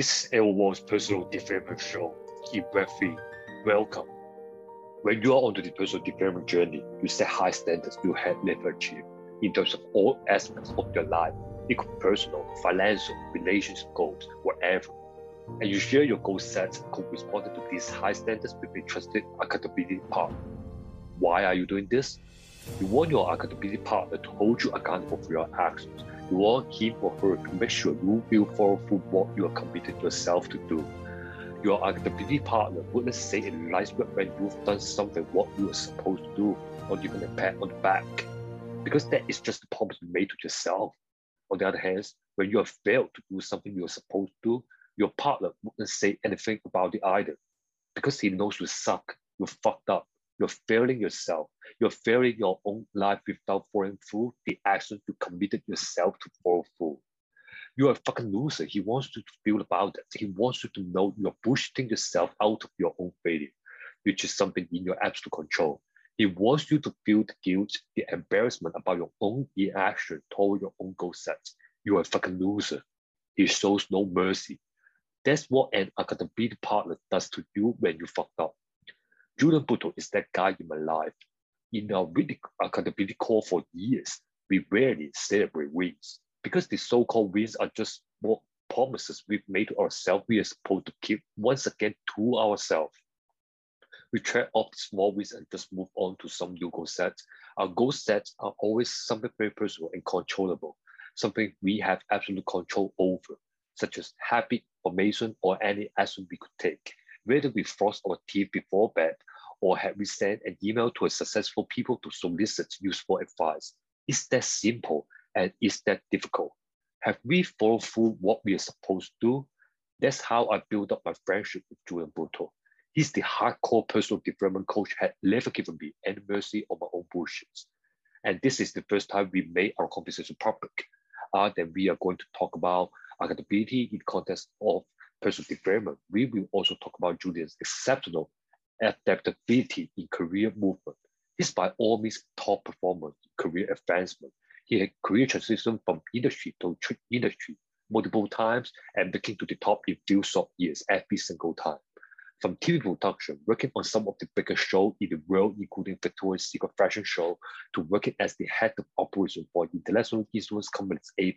This is Aero's personal development show in Web3. Welcome. When you are on the personal development journey, you set high standards you have never achieved in terms of all aspects of your life, including personal, financial, relationship goals, whatever. And you share your goal sets corresponding to these high standards with a trusted accountability partner. Why are you doing this? You want your accountability partner to hold you accountable for your actions. You want him or her to make sure you will through what you are committed yourself to do. Your accountability partner wouldn't say a nice word when you've done something what you are supposed to do, or even a pat on the back, because that is just a promise you made to yourself. On the other hand, when you have failed to do something you are supposed to do, your partner wouldn't say anything about it either, because he knows you suck, you fucked up, you're failing yourself. You're failing your own life without following through the actions you committed yourself to follow through. You're a fucking loser. He wants you to feel about it. He wants you to know you're pushing yourself out of your own failure, which is something in your absolute control. He wants you to feel the guilt, the embarrassment about your own inaction toward your own goal sets. You're a fucking loser. He shows no mercy. That's what an accountability partner does to you when you fucked up. Julien Breteau is that guy in my life. In our accountability uh, call for years, we rarely celebrate wins because the so-called wins are just more promises we've made to ourselves we are supposed to keep once again to ourselves. We track off small wins and just move on to some new goal sets. Our goal sets are always something very personal and controllable, something we have absolute control over, such as habit formation or any action we could take whether we floss our teeth before bed or have we sent an email to a successful people to solicit useful advice? Is that simple and is that difficult? Have we followed through what we are supposed to do? That's how I built up my friendship with Julien Breteau. He's the hardcore personal development coach had never given me any mercy on my own bullshit. And this is the first time we made our conversation public. Uh, then we are going to talk about accountability in context of personal development. We will also talk about Julien's exceptional adaptability in career movement. He's by all means top performer career advancement. He had career transition from industry to industry multiple times and making to the top in few short years every single time. From TV production, working on some of the biggest shows in the world, including Victoria's Secret Fashion Show, to working as the head of operation for international influence companies A+,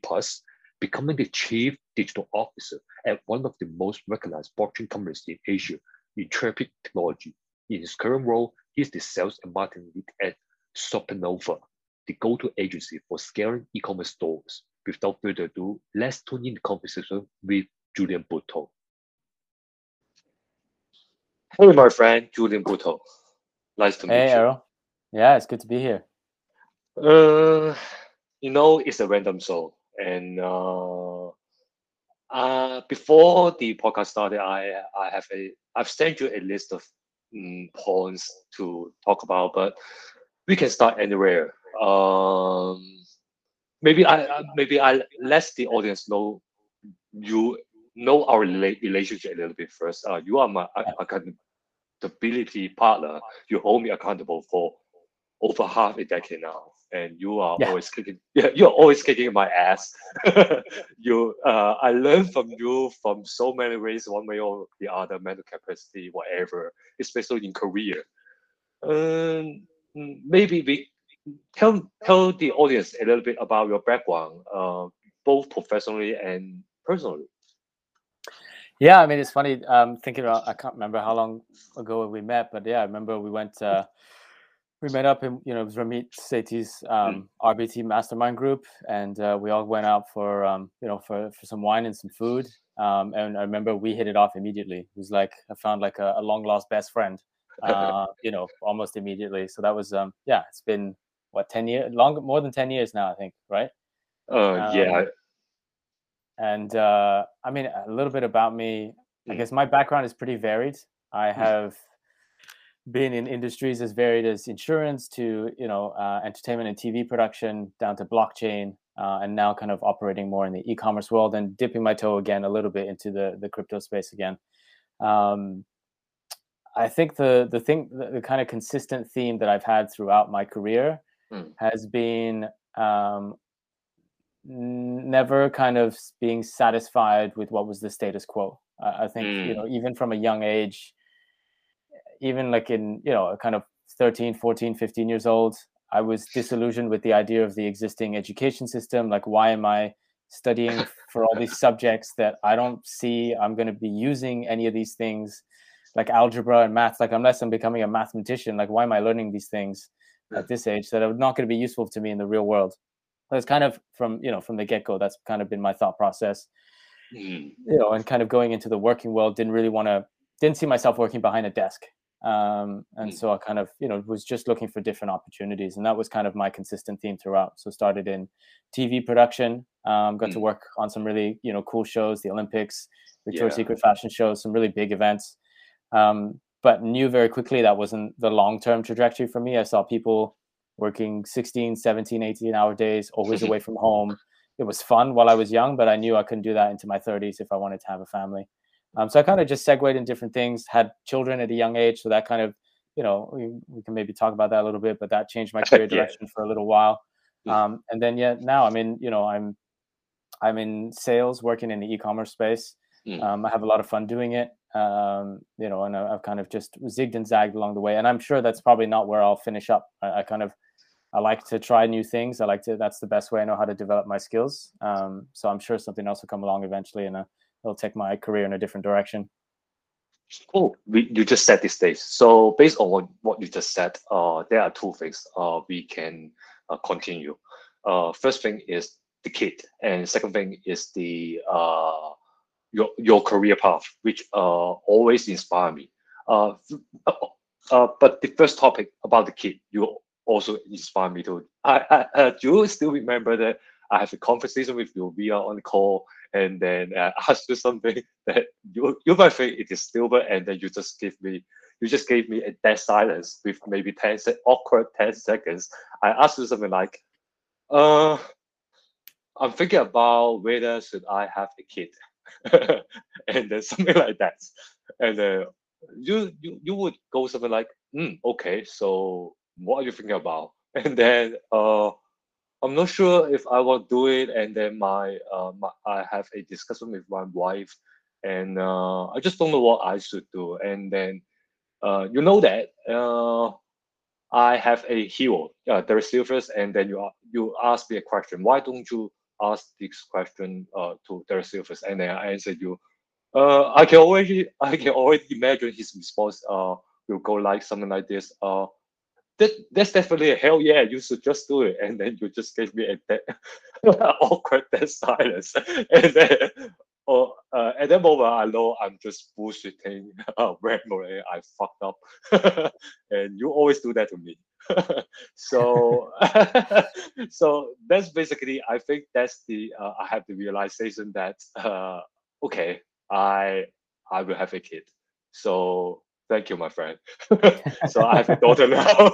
becoming the chief digital officer at one of the most recognized blockchain companies in Asia, Intrepid Technology. In his current role, he is the sales and marketing lead at Shopanova, the go-to agency for scaling e-commerce stores. Without further ado, let's tune in the conversation with Julien Breteau. Hey, my friend, Julien Breteau. Nice to meet hey, you. Aero. Yeah, it's good to be here. Uh, you know, it's a random soul. And uh, uh, before the podcast started, I I have a I've sent you a list of um, points to talk about, but we can start anywhere. Um, maybe I maybe I let the audience know you know our relationship a little bit first. Uh, you are my accountability partner. You hold me accountable for over half a decade now and you are yeah. always kicking yeah you're always kicking my ass. You uh, i learned from you from so many ways one way or the other mental capacity whatever especially in career. Um, maybe we tell tell the audience a little bit about your background uh, both professionally and personally. Yeah i mean it's funny um thinking about i can't remember how long ago we met but yeah i remember we went uh, we met up in you know it was Ramit Sethi's um, mm. RBT mastermind group, and uh, we all went out for um, you know for, for some wine and some food. Um, and I remember we hit it off immediately. It was like I found like a, a long lost best friend, uh, you know, almost immediately. So that was um, yeah, it's been what ten years, longer, more than ten years now, I think, right? Uh, yeah. Um, and uh, I mean, a little bit about me. I mm. guess my background is pretty varied. I mm. have been in industries as varied as insurance to you know uh, entertainment and TV production down to blockchain, uh, and now kind of operating more in the e-commerce world and dipping my toe again a little bit into the the crypto space again. Um, I think the the thing the, the, kind of consistent theme that I've had throughout my career mm. has been um, never kind of being satisfied with what was the status quo. I think mm. you know even from a young age, even like in you know kind of 13, 14, 15 years old, I was disillusioned with the idea of the existing education system. Like, why am I studying for all these subjects that I don't see I'm going to be using any of these things, like algebra and math? Like, unless I'm becoming a mathematician, like, why am I learning these things at this age that are not going to be useful to me in the real world? It's kind of from you know from the get go. That's kind of been my thought process. Mm. You know, and kind of going into the working world, didn't really want to, didn't see myself working behind a desk. Um, and mm. so I kind of, you know, was just looking for different opportunities, and that was kind of my consistent theme throughout. So started in TV production, um, got mm. to work on some really, you know, cool shows, the Olympics, Victoria's yeah. Secret fashion shows, some really big events. Um, but knew very quickly that wasn't the long term trajectory for me. I saw people working 16, 17, 18 hour days, always away from home. It was fun while I was young, but I knew I couldn't do that into my 30s if I wanted to have a family. Um, so I kind of just segued in different things, had children at a young age. So that kind of, you know, we, we can maybe talk about that a little bit, but that changed my career direction yeah. for a little while. Um, and then, yeah, now I'm in, you know, I'm, I'm in sales working in the e-commerce space. Mm. Um, I have a lot of fun doing it. Um, you know, and I've kind of just zigged and zagged along the way. And I'm sure that's probably not where I'll finish up. I, I kind of I like to try new things. I like to. That's the best way I know how to develop my skills. Um, so I'm sure something else will come along eventually, and uh, it'll take my career in a different direction. Cool. We, you just set the stage. So based on what you just said, uh, there are two things uh, we can uh, continue. Uh, first thing is the kid, and second thing is the uh, your your career path, which uh, always inspire me. Uh, uh, but the first topic about the kid, you also inspire me to. I, I uh, do you still remember that I have a conversation with you We are on the call, and then uh, ask you something that you you might think it is stupid, and then you just give me you just gave me a dead silence with maybe 10 se- awkward 10 seconds. I asked you something like, uh, I'm thinking about whether should I have a kid, and then something like that, and then you you you would go something like, mm, okay, so what are you thinking about? And then uh, I'm not sure if I will do it. And then my, uh, my I have a discussion with my wife, and uh, I just don't know what I should do. And then uh, you know that uh, I have a hero, uh, Derek Sivers, and then you you ask me a question. Why don't you ask this question uh, to Derek Sivers? And then I answered you. Uh, I can already I can already imagine his response. Uh, will go like something like this. Uh, that, that's definitely a hell yeah, you should just do it. And then you just gave me a dead, awkward dead silence. And then oh, uh, at that moment, I know I'm just bullshitting uh, randomly. I fucked up. and you always do that to me. so so that's basically i think that's the uh, i have the realization that uh, okay i i will have a kid so thank you, my friend. so I have a daughter now.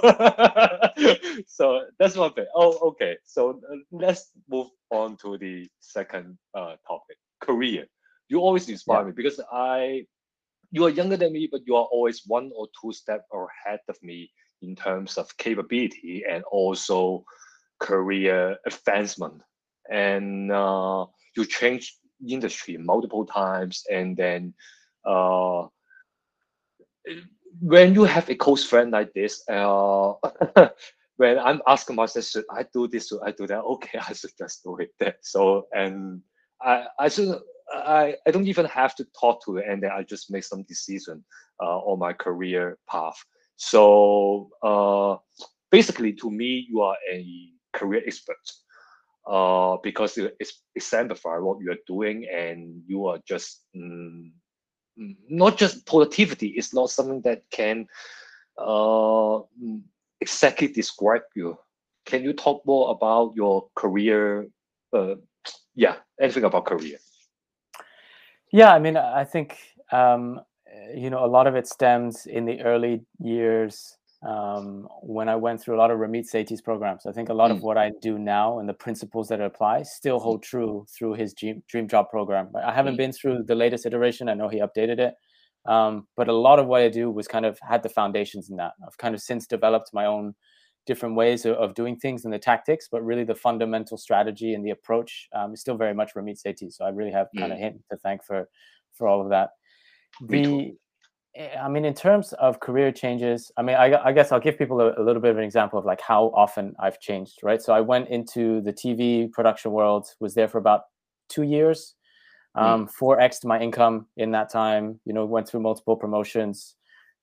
so that's one thing. Oh, okay. So uh, let's move on to the second uh, topic, career. You always inspire yeah. me because I, you are younger than me, but you are always one or two steps ahead of me in terms of capability and also career advancement. And uh, you change industry multiple times, and then uh, when you have a close friend like this, uh, when I'm asking myself, should I do this? Should I do that? Okay, I should just do it. So, and I, I should, I, I don't even have to talk to it, and then I just make some decision uh, on my career path. So, uh, basically, to me, you are a career expert. Uh, because it, it's exemplify what you are doing, and you are just mm, not just productivity is not something that can uh, exactly describe you. Can you talk more about your career? Uh, yeah, anything about career? Yeah, I mean, I think um, you know a lot of it stems in the early years um, when I went through a lot of Ramit Sethi's programs. I think a lot mm. of what I do now and the principles that apply still mm. hold true through his dream, dream job program. I haven't mm. been through the latest iteration. I know he updated it. Um, but a lot of what I do was kind of had the foundations in that. I've kind of since developed my own different ways of, of, doing things and the tactics, but really the fundamental strategy and the approach um, is still very much Ramit Sethi. So I really have kind of mm. him to thank for for all of that. The I mean, in terms of career changes, I mean, I, I guess I'll give people a, a, little bit of an example of like how often I've changed, right? So I went into the TV production world, was there for about two years, mm. um, four mm. x my income in that time. You know, went through multiple promotions.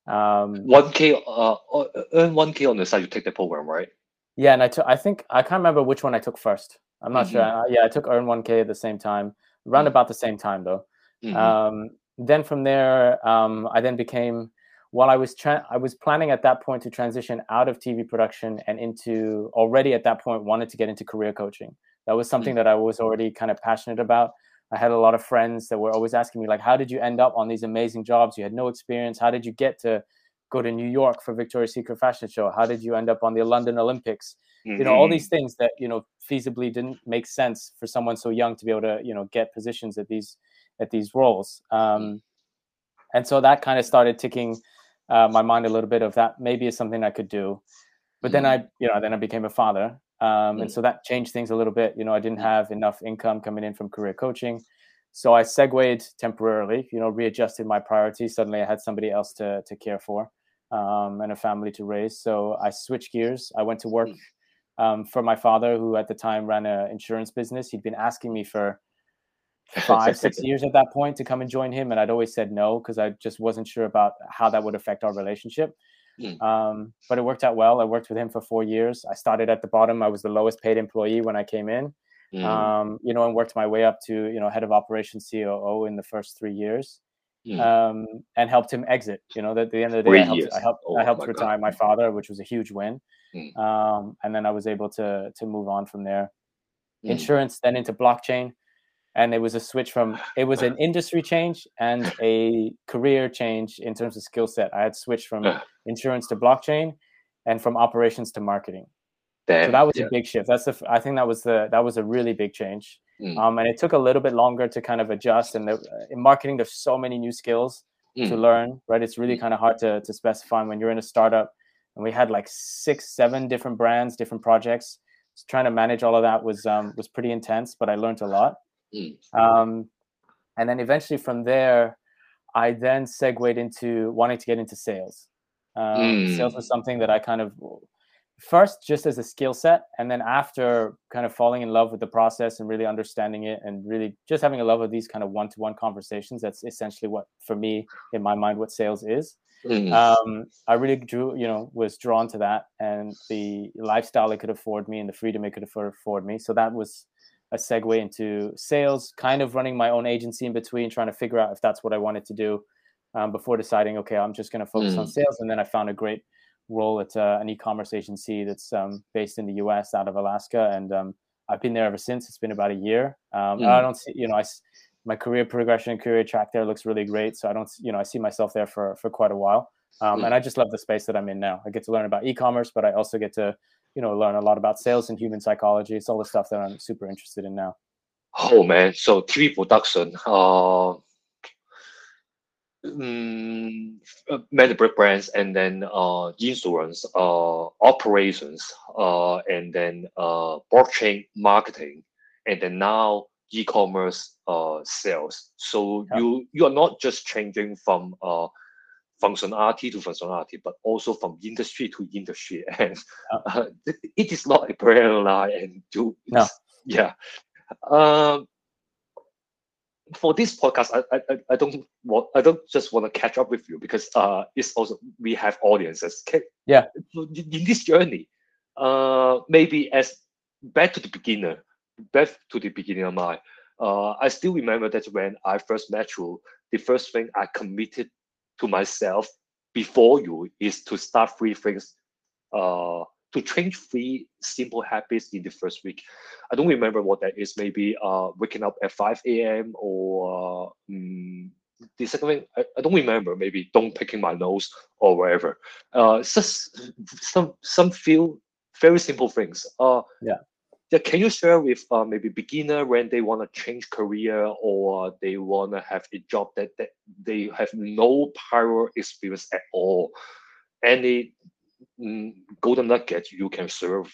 Um, one k, uh, uh, earn one k on the side. You take the program, right? Yeah, and I took. I think I can't remember which one I took first. I'm not mm-hmm. sure. Uh, yeah, I took earn one k at the same time, around mm-hmm. about the same time though. Mm-hmm. Um, then from there, um, I then became. While I was tra- I was planning at that point to transition out of TV production and into already at that point wanted to get into career coaching. That was something mm. that I was already kind of passionate about. I had a lot of friends that were always asking me, like, how did you end up on these amazing jobs? You had no experience. How did you get to go to New York for Victoria's Secret fashion show? How did you end up on the London Olympics? Mm-hmm. You know, all mm-hmm. these things that, you know, feasibly didn't make sense for someone so young to be able to, you know, get positions at these at these roles. Um, and so that kind of started ticking uh, my mind a little bit of that maybe is something I could do. But then mm-hmm. I, you know, then I became a father um, and mm. so that changed things a little bit. You know, I didn't have enough income coming in from career coaching. So I segued temporarily, you know, readjusted my priorities. Suddenly I had somebody else to, to care for um, and a family to raise. So I switched gears. I went to work mm. um, for my father, who at the time ran an insurance business. He'd been asking me for five, six years at that point to come and join him. And I'd always said no because I just wasn't sure about how that would affect our relationship. Mm. Um, but it worked out well. I worked with him for four years. I started at the bottom. I was the lowest paid employee when I came in. Mm. Um, you know, and worked my way up to you know head of operations COO in the first three years, mm. um, and helped him exit. You know, at the end of the day, I helped, I helped, oh, I helped my retire God. my father, which was a huge win. Mm. Um, and then I was able to to move on from there. Mm. Insurance, then into blockchain and it was a switch from it was an industry change and a career change in terms of skill set i had switched from insurance to blockchain and from operations to marketing Damn, so that was yeah. a big shift that's the i think that was the that was a really big change mm. um, and it took a little bit longer to kind of adjust and the, uh, in marketing there's so many new skills mm. to learn right it's really mm. kind of hard to, to specify when you're in a startup and we had like six seven different brands different projects so trying to manage all of that was um, was pretty intense but i learned a lot Mm. Um, and then eventually from there, I then segued into wanting to get into sales. Um, mm. Sales was something that I kind of first just as a skill set, and then after kind of falling in love with the process and really understanding it, and really just having a love of these kind of one-to-one conversations. That's essentially what, for me, in my mind, what sales is. Mm. Um, I really drew, you know, was drawn to that, and the lifestyle it could afford me, and the freedom it could afford me. So that was a segue into sales, kind of running my own agency in between, trying to figure out if that's what I wanted to do um, before deciding, okay, I'm just going to focus mm. on sales. And then I found a great role at uh, an e-commerce agency that's um, based in the U.S. out of Alaska, and um, I've been there ever since. It's been about a year. Mm. I don't see, you know, I my career progression career track there looks really great. So I don't, you know, I see myself there for for quite a while. Um, mm. And I just love the space that I'm in now. I get to learn about e-commerce, but I also get to you know learn a lot about sales and human psychology. It's all the stuff that I'm super interested in now. Oh man, so TV production, uh, um, many brands, and then uh, insurance, uh, operations, uh, and then uh, blockchain marketing, and then now e-commerce uh, sales. So yeah. you you are not just changing from uh functionality to functionality, but also from industry to industry. And uh, it is not a parallel line. And to no. yeah. Um, for this podcast, I, I, I don't want I don't just want to catch up with you because uh it's also we have audiences. Can, yeah. In this journey, uh maybe as back to the beginner, back to the beginning of my uh I still remember that when I first met you, the first thing I committed to myself before you is to start three things, uh, to change three simple habits in the first week. I don't remember what that is. Maybe uh, waking up at 5 a.m. or uh, um, the second thing, I, I, don't remember. Maybe don't picking my nose or whatever. Uh, just some some few very simple things. Uh, yeah yeah, can you share with uh, maybe beginner when they want to change career or they want to have a job that, that they have no prior experience at all? Any mm, golden nugget you can serve?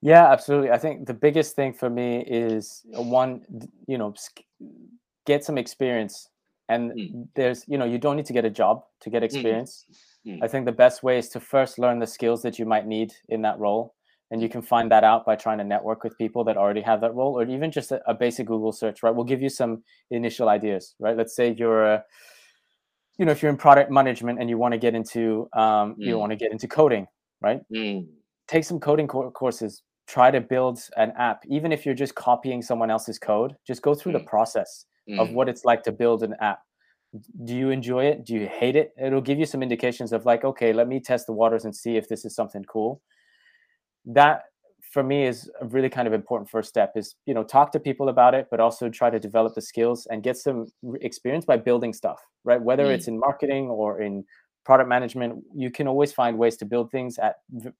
Yeah, absolutely. I think the biggest thing for me is one, you know, get some experience. And mm. there's, you know, you don't need to get a job to get mm. experience. Mm. I think the best way is to first learn the skills that you might need in that role. And you can find that out by trying to network with people that already have that role, or even just a, a basic Google search, right? we'll give you some initial ideas, right? Let's say you're a, you know, if you're in product management and you want to get into, um, you want to get into coding, right? Take some coding co- courses, try to build an app even if you're just copying someone else's code just go through mm. the process mm. of what it's like to build an app do you enjoy it do you hate it it'll give you some indications of like okay let me test the waters and see if this is something cool that for me is a really kind of important first step is you know talk to people about it but also try to develop the skills and get some experience by building stuff right whether mm. it's in marketing or in product management you can always find ways to build things at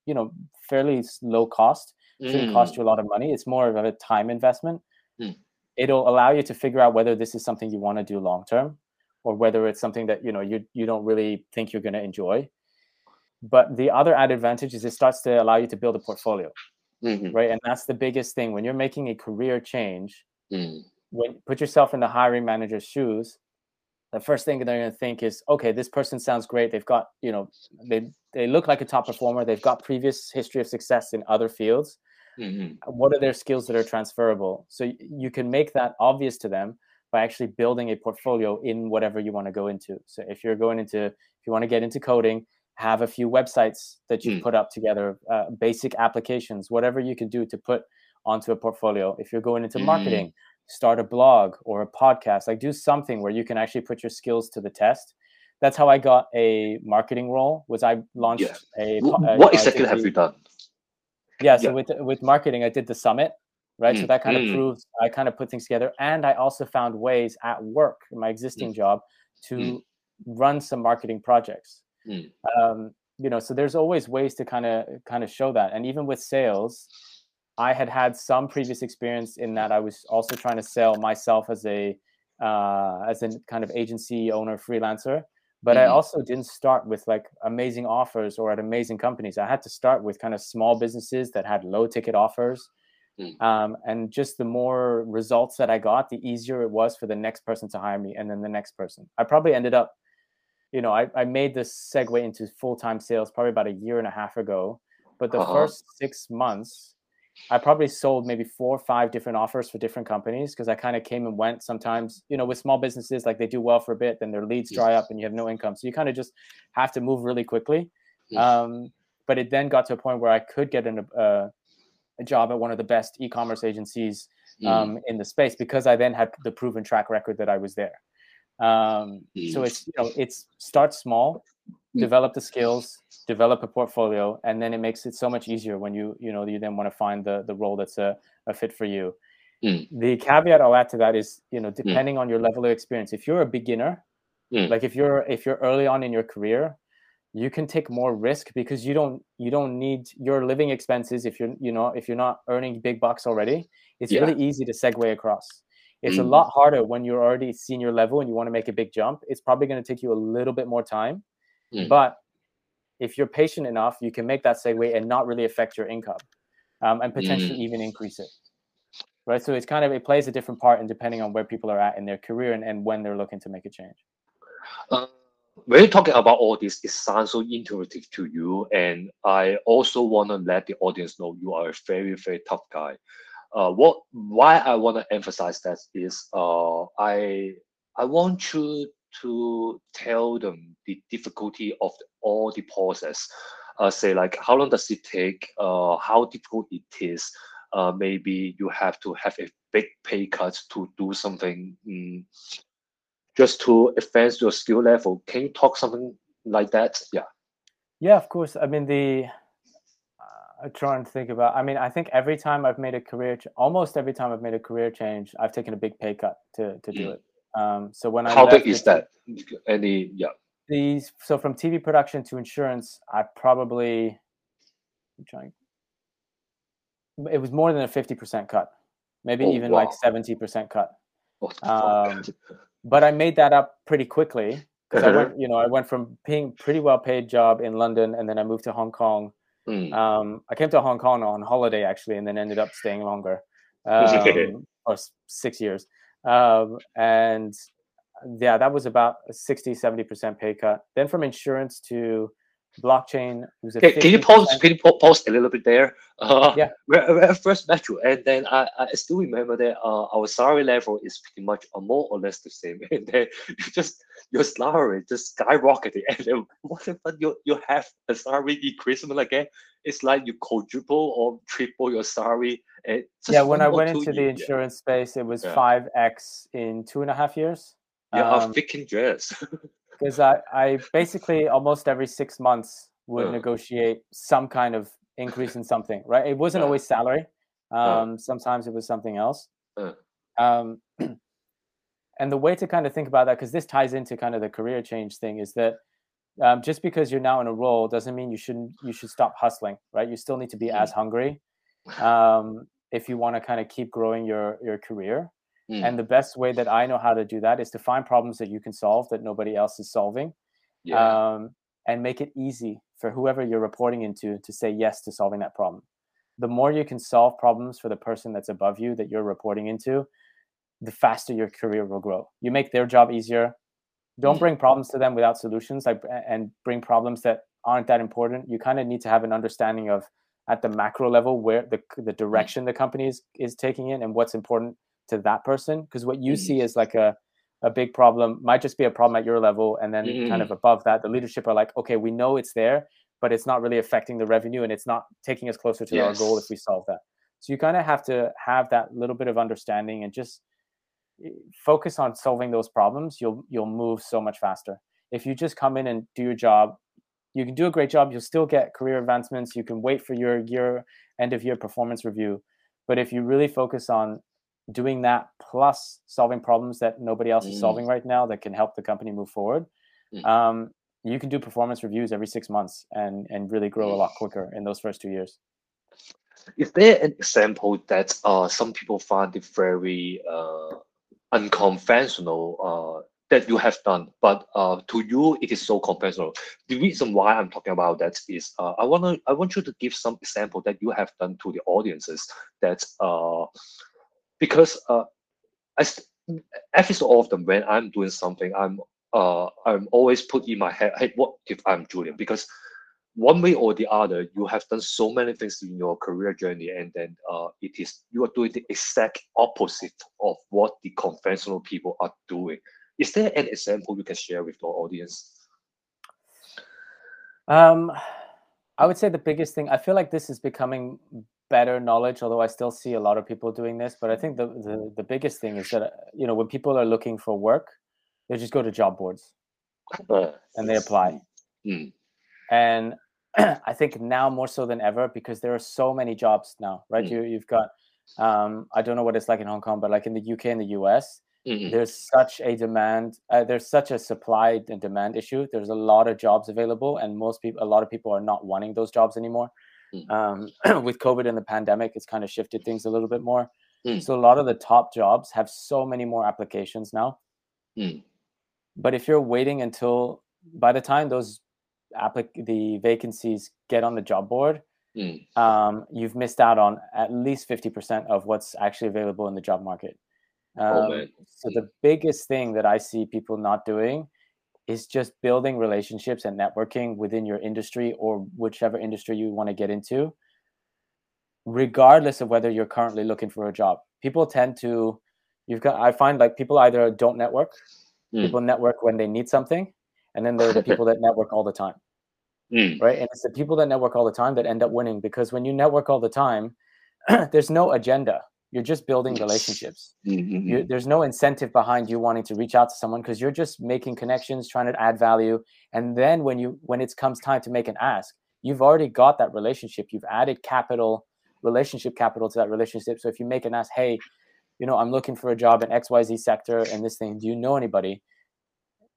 you know fairly low cost it shouldn't mm. cost you a lot of money. It's more of a time investment. Mm. It'll allow you to figure out whether this is something you want to do long term, or whether it's something that you know you you don't really think you're going to enjoy. But the other added advantage is it starts to allow you to build a portfolio, mm-hmm. right? And that's the biggest thing when you're making a career change. Mm. When put yourself in the hiring manager's shoes, the first thing they're going to think is, okay, this person sounds great. They've got, you know, they they look like a top performer. They've got previous history of success in other fields. Mm-hmm. What are their skills that are transferable? So you can make that obvious to them by actually building a portfolio in whatever you want to go into. So if you're going into, if you want to get into coding, have a few websites that you mm. put up together, uh, basic applications, whatever you can do to put onto a portfolio. If you're going into mm. marketing, start a blog or a podcast like do something where you can actually put your skills to the test that's how i got a marketing role was i launched yeah. a, a, what exactly have you done yeah so yeah. with with marketing i did the summit right mm. so that kind of mm. proves i kind of put things together and i also found ways at work in my existing mm. job to run some marketing projects mm. um, you know so there's always ways to kind of kind of show that and even with sales I had had some previous experience in that I was also trying to sell myself as a uh, as a kind of agency owner freelancer. But mm-hmm. I also didn't start with like amazing offers or at amazing companies. I had to start with kind of small businesses that had low ticket offers. Mm. Um, and just the more results that I got, the easier it was for the next person to hire me and then the next person. I probably ended up, you know, I, I made this segue into full time sales probably about a year and a half ago. But the uh-huh. first six months, I probably sold maybe four or five different offers for different companies because I kind of came and went sometimes, you know, with small businesses, like they do well for a bit, then their leads dry up and you have no income. So you kind of just have to move really quickly. Um, but it then got to a point where I could get in a, uh, a job at one of the best e-commerce agencies um, mm. in the space because I then had the proven track record that I was there. Um, so it's, you know, it's start small, mm. develop the skills, develop a portfolio and then it makes it so much easier when you you know you then want to find the the role that's a, a fit for you mm. the caveat i'll add to that is you know mm. depending mm. on your level of experience if you're a beginner mm. like if you're if you're early on in your career you can take more risk because you don't you don't need your living expenses if you're you know if you're not earning big bucks already it's yeah. really easy to segue across it's a mm. lot harder when you're already senior level and you want to make a big jump it's probably going to take you a little bit more time mm. but if you're patient enough, you can make that segue and not really affect your income, um, and potentially mm. even increase it. Right. So it's kind of it plays a different part, and depending on where people are at in their career and, and when they're looking to make a change. Uh, when you're talking about all this, it sounds so intuitive to you, and I also want to let the audience know you are a very very tough guy. Uh, what why I want to emphasize that is uh, I I want you to tell them the difficulty of the, all the process. Uh, say like how long does it take? Uh, how difficult it is? Uh, maybe you have to have a big pay cut to do something um, just to advance your skill level. Can you talk something like that? Yeah. Yeah, of course. I mean the. I'm trying to think about. I mean, I think every time I've made a career, ch- almost every time I've made a career change, I've taken a big pay cut to to do mm. it. Um, so when I how big is that? Any yeah. These so from TV production to insurance, I probably I'm trying. It was more than a fifty percent cut, maybe oh, even wow. like seventy percent cut. Oh, um, but I made that up pretty quickly because I went, you know, I went from being pretty well paid job in London, and then I moved to Hong Kong. Mm. Um, I came to Hong Kong on holiday actually, and then ended up staying longer, um, or six years. Um, and yeah, that was about a 60, 70% pay cut. Then from insurance to blockchain. Can, can, you pause? Can you pause a little bit there? Uh, yeah. When I first met you, and then I, I still remember that uh, our salary level is pretty much uh, more or less the same. And then you just your salary just skyrocketed, and then what if you you have a salary increasement again? It's like you quadruple or triple your salary. Yeah, when I went into the insurance space, it was five yeah. x in two and a half years. Yeah, um, a freaking dress. Because I, I basically almost every six months would uh. negotiate some kind of increase in something, right? It wasn't uh. always salary. Um, uh. Sometimes it was something else. Um, and the way to kind of think about that, because this ties into kind of the career change thing, is that um, just because you're now in a role doesn't mean you shouldn't you should stop hustling, right? You still need to be as mm. hungry um, if you want to kind of keep growing your your career. Mm. And the best way that I know how to do that is to find problems that you can solve that nobody else is solving. Yeah. Um, and make it easy for whoever you're reporting into to say yes to solving that problem. The more you can solve problems for the person that's above you that you're reporting into, the faster your career will grow. You make their job easier. Don't mm. bring problems to them without solutions like and bring problems that aren't that important. You kind of need to have an understanding of at the macro level where the the mm. direction the company is, is taking it and what's important to that person because what you mm-hmm. see is like a a big problem might just be a problem at your level and then mm-hmm. kind of above that the leadership are like okay we know it's there but it's not really affecting the revenue and it's not taking us closer to yes. our goal if we solve that so you kind of have to have that little bit of understanding and just eh, focus on solving those problems you'll you'll move so much faster if you just come in and do your job you can do a great job you'll still get career advancements you can wait for your year end of year performance review but if you really focus on doing that plus solving problems that nobody else is solving mm. right now that can help the company move forward mm. um, you can do performance reviews every six months and and really grow a lot quicker in those first two years is there an example that uh, some people find it very uh, unconventional uh, that you have done, but uh, to you it is so conventional. The reason why I'm talking about that is uh, I want to I want you to give some example that you have done to the audiences that uh, because uh, I, every so often when I'm doing something, I'm uh, I'm always put in my head, hey, what if I'm Julien? Because one way or the other, you have done so many things in your career journey, and then uh, it is you are doing the exact opposite of what the conventional people are doing. Is there an example you can share with our audience? Um, I would say the biggest thing. I feel like this is becoming better knowledge although i still see a lot of people doing this but i think the, the, the biggest thing is that uh, you know when people are looking for work they just go to job boards and they apply mm. and i think now more so than ever because there are so many jobs now right mm. you, you've got um, i don't know what it's like in hong kong but like in the uk and the us mm-hmm. there's such a demand uh, there's such a supply and demand issue there's a lot of jobs available and most people a lot of people are not wanting those jobs anymore. Um, with COVID and the pandemic, it's kind of shifted things a little bit more. Mm. So a lot of the top jobs have so many more applications now. Mm. But if you're waiting until by the time those applic- the vacancies get on the job board, mm. um, you've missed out on at least 50% of what's actually available in the job market. Oh, um, oh, so the biggest thing that I see people not doing is just building relationships and networking within your industry or whichever industry you want to get into regardless of whether you're currently looking for a job people tend to you've got i find like people either don't network mm. people network when they need something and then there are the people that network all the time mm. right and it's the people that network all the time that end up winning because when you network all the time there's no agenda you're just building relationships. Mm-hmm. you, there's no incentive behind you wanting to reach out to someone because you're just making connections trying to add value. And then when you when it comes time to make an ask you've already got that relationship. You've added capital relationship capital to that relationship. So if you make an ask hey you know i'm looking for a job in xyz sector and this thing do you know anybody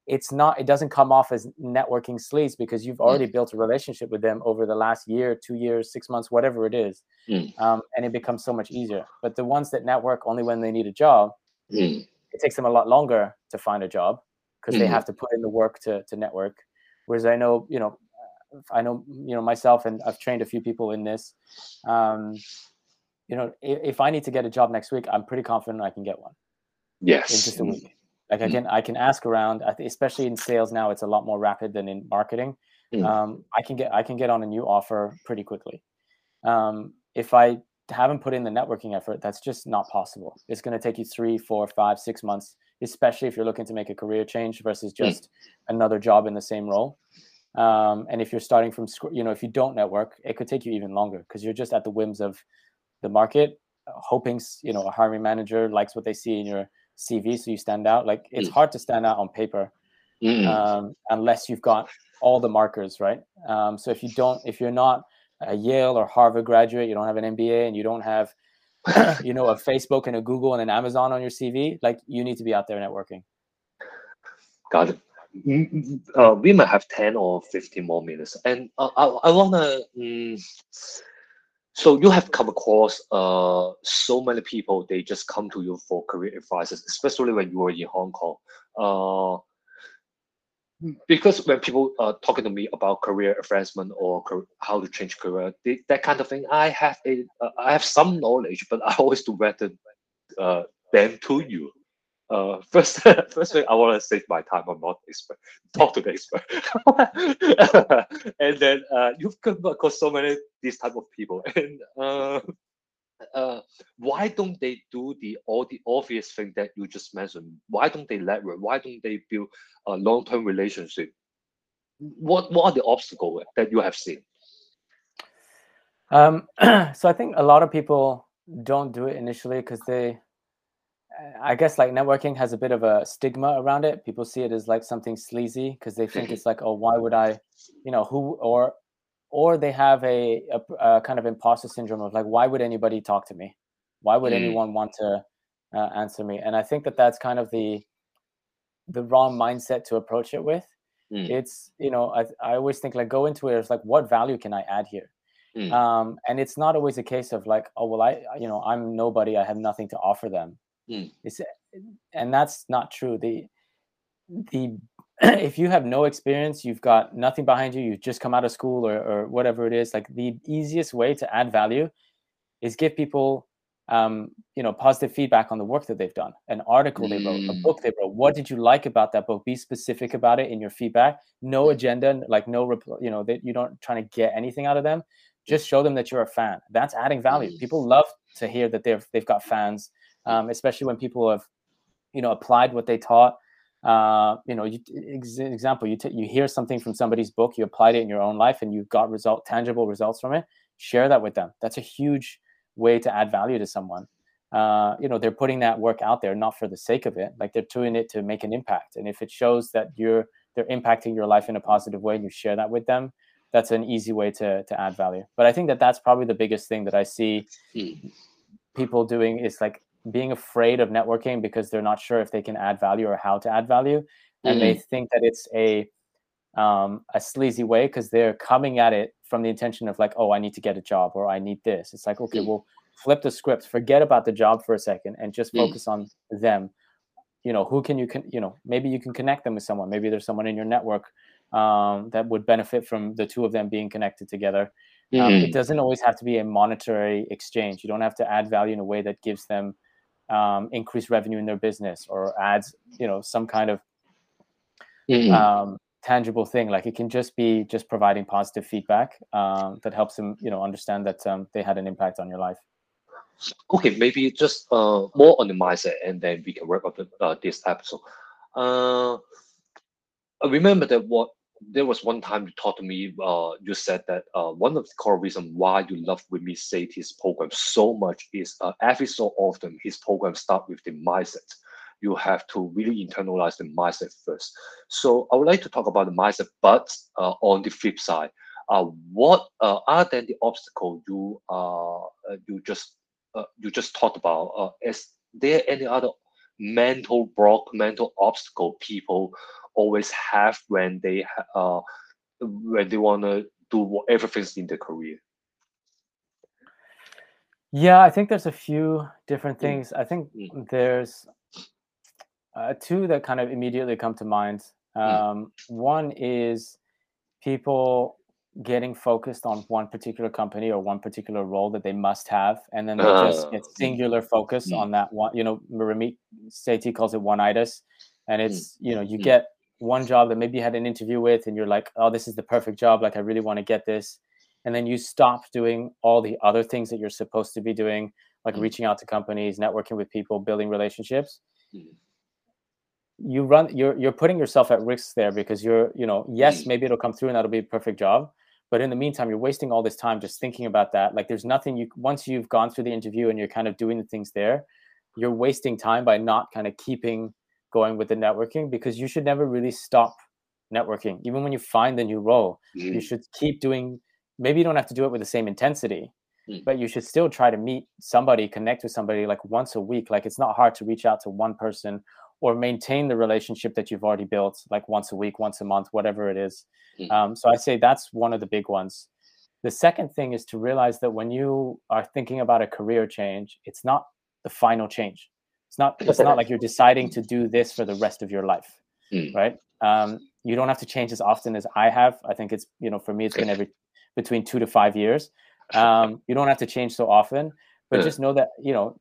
it's not it doesn't come off as networking sleaze because you've already mm. built a relationship with them over the last year two years six months whatever it is mm. um, and it becomes so much easier but the ones that network only when they need a job mm. it takes them a lot longer to find a job because mm-hmm. they have to put in the work to to network. Whereas I know, you know, I know, you know, myself, and I've trained a few people in this. Um, you know, if, if I need to get a job next week, I'm pretty confident I can get one. Yes. In just a week. Like I can, I can ask around, especially in sales now. It's a lot more rapid than in marketing. Mm. Um, I can get, I can get on a new offer pretty quickly. Um, if I haven't put in the networking effort, that's just not possible. It's going to take you three, four, five, six months, especially if you're looking to make a career change versus hmm. just another job in the same role. Um, and if you're starting from, you know, if you don't network, it could take you even longer because you're just at the whims of the market, hoping, you know, a hiring manager likes what they see in your CV, so you stand out. Like it's mm. hard to stand out on paper mm. um, unless you've got all the markers, right? Um, so if you don't, if you're not a Yale or Harvard graduate, you don't have an MBA, and you don't have, you know, a Facebook and a Google and an Amazon on your CV, like you need to be out there networking. Got it. Mm, mm, uh, we might have 10 or 15 more minutes. And uh, I, I want to, um, so you have come across uh, so many people, they just come to you for career advices, especially when you were in Hong Kong. Uh, because when people are talking to me about career advancement or how to change career, they, that kind of thing, I have a uh, I have some knowledge, but I always do better uh, them to you. Uh, first, first thing I want to save my time. I'm not expert. Talk to the expert, and then uh, you've come across so many these type of people, and uh, uh, why don't they do the all the obvious thing that you just mentioned? Why don't they leverage? Why don't they build a long term relationship? What what are the obstacles that you have seen? Um, so I think a lot of people don't do it initially because they, I guess, like networking has a bit of a stigma around it. People see it as like something sleazy because they think it's like, oh, why would I, you know, who or or they have a, a, a, kind of imposter syndrome of like why would anybody talk to me why would mm. anyone want to uh, answer me and i think that that's kind of the the wrong mindset to approach it with mm. it's you know I, I always think like go into it as like what value can i add here mm. um, and it's not always a case of like oh well i you know i'm nobody i have nothing to offer them mm. it's and that's not true the the if you have no experience, you've got nothing behind you, you've just come out of school or, or whatever it is, like the easiest way to add value is give people um, you know, positive feedback on the work that they've done, an article they wrote, a book they wrote. What did you like about that book? Be specific about it in your feedback. No agenda, like no, you know, that you don't trying to get anything out of them. Just show them that you're a fan. That's adding value. People love to hear that they've they've got fans, um, especially when people have, you know, applied what they taught uh, you know, you, ex- example, you t- you hear something from somebody's book, you applied it in your own life, and you've got result tangible results from it. Share that with them. That's a huge way to add value to someone. Uh, you know, they're putting that work out there not for the sake of it, like they're doing it to make an impact. And if it shows that you're they're impacting your life in a positive way, and you share that with them, that's an easy way to to add value. But I think that that's probably the biggest thing that I see hmm. people doing is like being afraid of networking because they're not sure if they can add value or how to add value and mm-hmm. they think that it's a um, a sleazy way because they're coming at it from the intention of like oh i need to get a job or i need this it's like okay mm-hmm. well flip the script forget about the job for a second and just mm. focus mm-hmm. on them you know who can you can you know maybe you can connect them with someone maybe there's someone in your network um, that would benefit from the two of them being connected together um, it mm-hmm. doesn't always have to be a monetary exchange you don't have to add value in a way that gives them um, increase revenue in their business or adds you know some kind of mm-hmm. um, tangible thing. Like it can just be just providing positive feedback um, that helps them you know understand that um, they had an impact on your life. Okay maybe just uh, more on the mindset and then we can wrap up the, uh, this episode. Uh, remember that what there was one time you talked to me, uh, you said that uh, one of the core reasons why you love Ramit Sethi's program so much is uh, every so often his program start with the mindset. You have to really internalize the mindset first. So I would like to talk about the mindset, but uh, on the flip side, uh, what uh, are then the obstacle you you just you just talked about? Is there any other mental block, mental obstacle people always have when they uh when they want to do everything in their career yeah i think there's a few different mm. things mm. i think mm. there's uh, two that kind of immediately come to mind. Hmm. Um, One is people getting focused on one particular company or one particular role that they must have, and then they just Ah. get singular focus Mm. on that one. You know, Ramit Sethi calls it one-itis, and it's you know you Mm. get one job that maybe you had an interview with, and you're like, oh, this is the perfect job. Like I really want to get this, and then you stop doing all the other things that you're supposed to be doing, like Mm. reaching out to companies, networking with people, building relationships Mm. you run you're you're putting yourself at risk there because you're you know yes maybe it'll come through and that'll be a perfect job but in the meantime you're wasting all this time just thinking about that like there's nothing you once you've gone through the interview and you're kind of doing the things there you're wasting time by not kind of keeping going with the networking because you should never really stop networking even when you find the new role you Mm. should keep doing maybe you don't have to do it with the same intensity Mm. but you should still try to meet somebody connect with somebody like once a week like it's not hard to reach out to one person or maintain the relationship that you've already built like once a week once a month whatever it is Mm. um, so i say that's one of the big ones the second thing is to realize that when you are thinking about a career change it's not the final change it's not it's not like you're deciding to do this for the rest of your life Mm. right um, you don't have to change as often as i have i think it's you know for me it's been every between two to five years um, you don't have to change so often but Yeah. just know that you know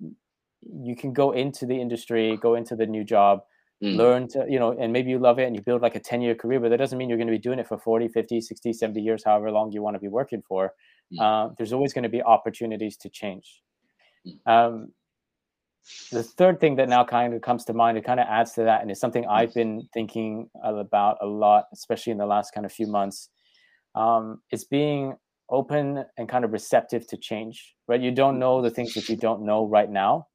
you can go into the industry go into the new job Mm. learn to you know and maybe you love it and you build like a 10 year career but that doesn't mean you're going to be doing it for 40 50 60 70 years however long you want to be working for Mm. uh, there's always going to be opportunities to change Mm. um, the third thing that now kind of comes to mind it kind of adds to that and it's something i've been thinking about a lot especially in the last kind of few months um, is being open and kind of receptive to change right you don't know the things that you don't know right now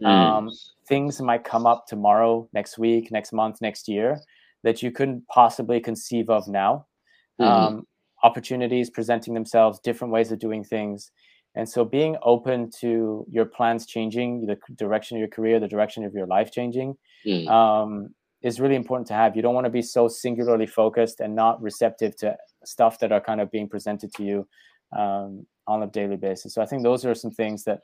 Mm. um, things might come up tomorrow next week next month next year that you couldn't possibly conceive of now Mhm. um, opportunities presenting themselves different ways of doing things and so being open to your plans changing the direction of your career the direction of your life changing Mm. um, is really important to have you don't want to be so singularly focused and not receptive to stuff that are kind of being presented to you um, on a daily basis so i think those are some things that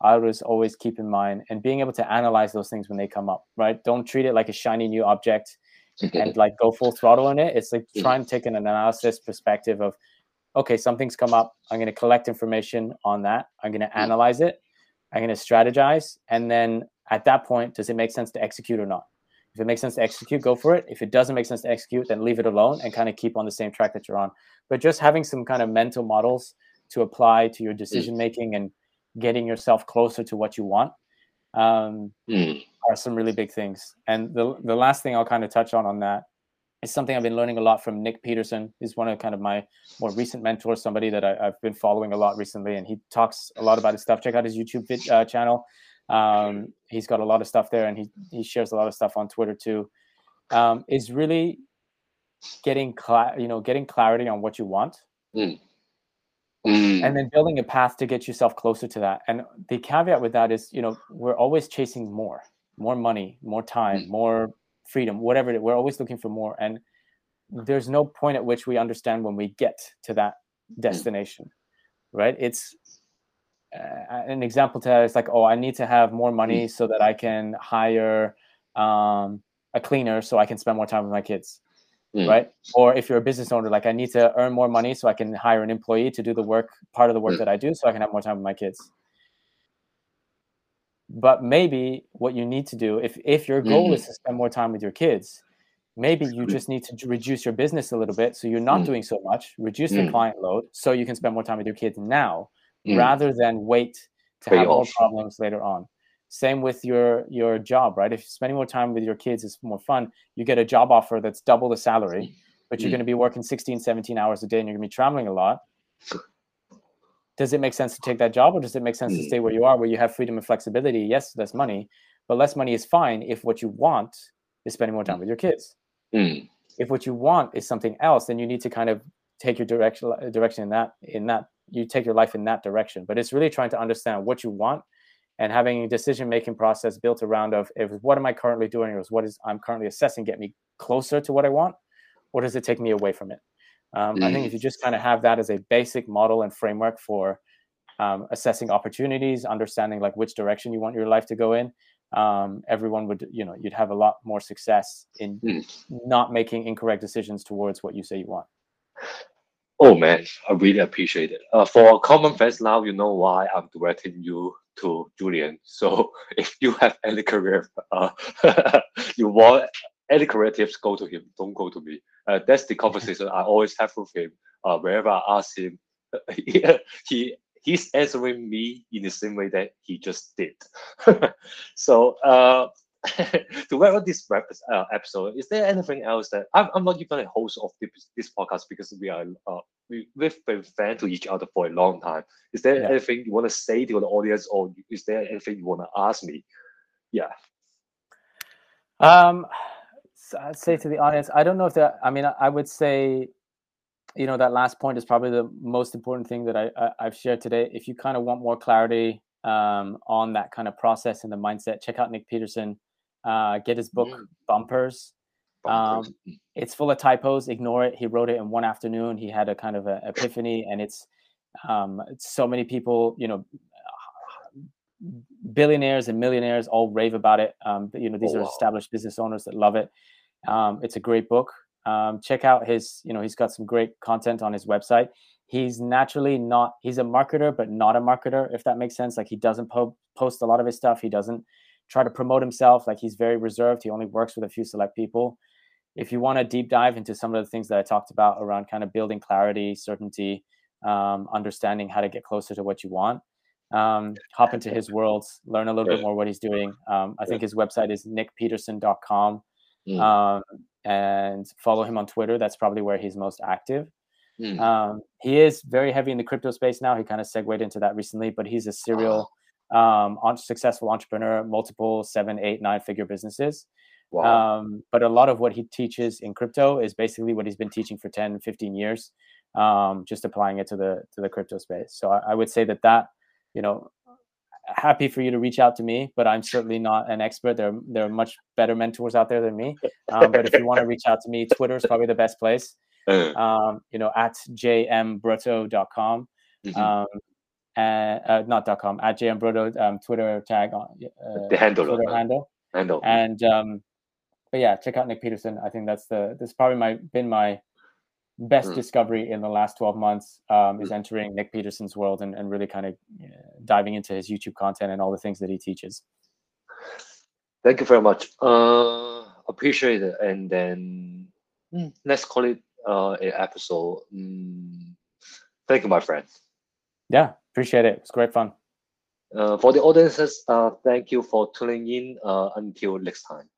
I was always keep in mind and being able to analyze those things when they come up, right? Don't treat it like a shiny new object and like go full throttle in it. It's like Mhm. try and take an analysis perspective of, okay, something's come up. I'm going to collect information on that. I'm going to Mhm. analyze it. I'm going to strategize. And then at that point, does it make sense to execute or not? If it makes sense to execute, go for it. If it doesn't make sense to execute, then leave it alone and kind of keep on the same track that you're on. But just having some kind of mental models to apply to your decision making and getting yourself closer to what you want um, Mm. are some really big things. And the the last thing I'll kind of touch on on that is something I've been learning a lot from Nick Peterson. He's one of kind of my more recent mentors, somebody that I, I've been following a lot recently, and he talks a lot about his stuff. Check out his YouTube vid, uh, channel. Um, he's got a lot of stuff there, and he he shares a lot of stuff on Twitter too. Um, is really getting cla- you know getting clarity on what you want Mm. and then building a path to get yourself closer to that and the caveat with that is you know we're always chasing more more money more time Mm. more freedom whatever it is we're always looking for more and there's no point at which we understand when we get to that destination right it's uh, an example to that is like oh i need to have more money so that i can hire um, a cleaner so i can spend more time with my kids Mm. right? Or if you're a business owner, like I need to earn more money so I can hire an employee to do the work, part of the work Mm. that I do, so I can have more time with my kids. But maybe what you need to do, if if your goal Mhm. is to spend more time with your kids, maybe you Mm. just need to reduce your business a little bit, so you're not Mm. doing so much, reduce the Mm. client load, so you can spend more time with your kids now, Mm. rather than wait to have more off. problems later on. Same with your your job, right? If spending more time with your kids is more fun, you get a job offer that's double the salary, but you're Mm. going to be working 16, 17 hours a day and you're going to be traveling a lot. Does it make sense to take that job or does it make sense to Mm. stay where you are, where you have freedom and flexibility? Yes, less money, but less money is fine if what you want is spending more time with your kids. Mm. If what you want is something else, then you need to kind of take your direction direction in that in that you take your life in that direction. But it's really trying to understand what you want and having a decision making process built around of if what am I currently doing or is what is I'm currently assessing get me closer to what I want, or does it take me away from it? Um, I think if you just kind of have that as a basic model and framework for um, assessing opportunities, understanding like which direction you want your life to go in, um, everyone would you know you'd have a lot more success in Mm. not making incorrect decisions towards what you say you want. Oh man, I really appreciate it. Uh, for common friends now, you know why I'm directing you to Julien. So if you have any career, uh, you want any career tips, go to him. Don't go to me. Uh, that's the conversation I always have with him. Uh, wherever I ask him, he, he he's answering me in the same way that he just did. so uh, to wrap up this rep- uh, episode, is there anything else that I'm, I'm not even a host of this, this podcast because we are uh, we, we've been fans to each other for a long time. Is there Yeah. anything you want to say to the audience, or is there anything you want to ask me? Yeah. Um, so I'd say to the audience, I don't know if that. I mean, I, would say, you know, that last point is probably the most important thing that I, I I've shared today. If you kind of want more clarity um, on that kind of process and the mindset, check out Nick Peterson. Uh, get his book Mm. Bumpers. Bumpers. It's full of typos. Ignore it. He wrote it in one afternoon. He had a kind of a epiphany, and it's um, it's so many people, you know, billionaires and millionaires all rave about it. Um, you know, these Oh, are wow. established business owners that love it. Um, it's a great book. Um, check out his, you know, he's got some great content on his website. He's naturally not, he's a marketer, but not a marketer, if that makes sense. Like he doesn't po- post a lot of his stuff. He doesn't try to promote himself. Like he's very reserved. He only works with a few select people. If you want to deep dive into some of the things that I talked about around kind of building clarity, certainty, um, understanding how to get closer to what you want, um, hop into his world, learn a little bit more what he's doing. Um, I think his website is nickpeterson.com Mm, um, and follow him on Twitter. That's probably where he's most active. mm. Um, he is very heavy in the crypto space now. He kind of segued into that recently, but he's a serial um, on, successful entrepreneur, multiple seven, eight, nine figure businesses. wow. Um, but a lot of what he teaches in crypto is basically what he's been teaching for 10, 15 years, um, just applying it to the to the crypto space. So I, I would say that that, you know, happy for you to reach out to me, but I'm certainly not an expert. There, there are much better mentors out there than me. Um, but if you want to reach out to me, Twitter is probably the best place. Uh, Um, you know, at jmbrutto.com. mhm. Um, and, uh, not .com, at jmbrutto, um, Twitter tag on uh, the handle. Twitter handle. handle. And um, but yeah, check out Nick Peterson. I think that's the that's probably my been my best Mm. discovery in the last 12 months um, is entering Nick Peterson's world and, and really kind of uh, diving into his YouTube content and all the things that he teaches. Thank you very much. Uh, appreciate it. And then mm, let's call it uh, an episode. Mm, thank you, my friend. Yeah, appreciate it. It's great fun. Uh, for the audiences, uh, thank you for tuning in. Uh, until next time.